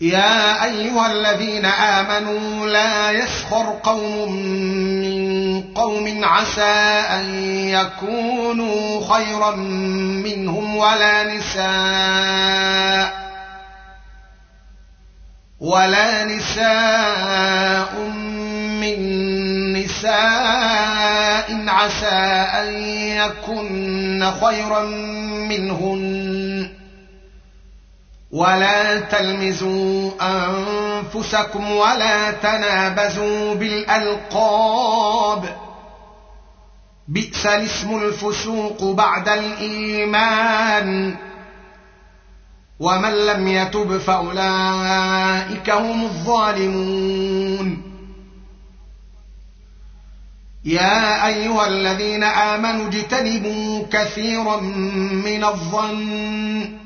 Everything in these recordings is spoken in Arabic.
يا أيها الذين آمنوا لا يسخر قوم من قوم عسى أن يكونوا خيرا منهم ولا نساء ولا نساء من نساء عسى أن يكن خيرا منهن. ولا تلمزوا أنفسكم ولا تنابزوا بالألقاب. بئس الاسم الفسوق بعد الإيمان. ومن لم يتب فأولئك هم الظالمون. يا أيها الذين آمنوا اجتنبوا كثيرا من الظن.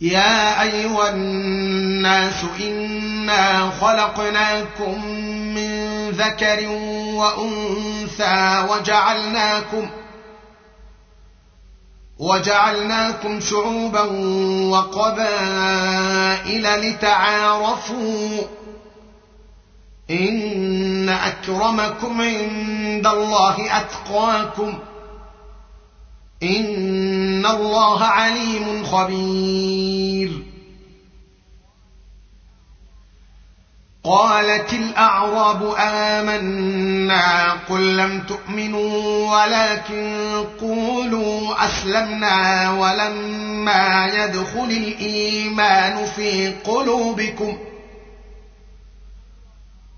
يا أيها الناس إنا خلقناكم من ذكر وأنثى وجعلناكم وجعلناكم شعوبا وقبائل لتعارفوا. إن أكرمكم عند الله أتقاكم. إن الله عليم خبير. قالت الأعراب آمنا قل لم تؤمنوا ولكن قولوا أسلمنا ولما يدخل الإيمان في قلوبكم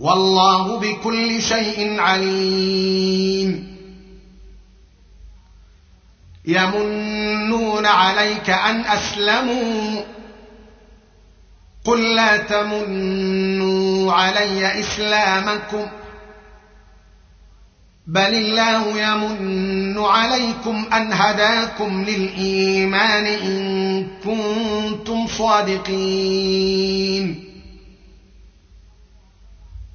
والله بكل شيء عليم. يمنون عليك أن أسلموا. قل لا تمنوا علي إسلامكم. بل الله يمن عليكم أن هداكم للإيمان إن كنتم صادقين.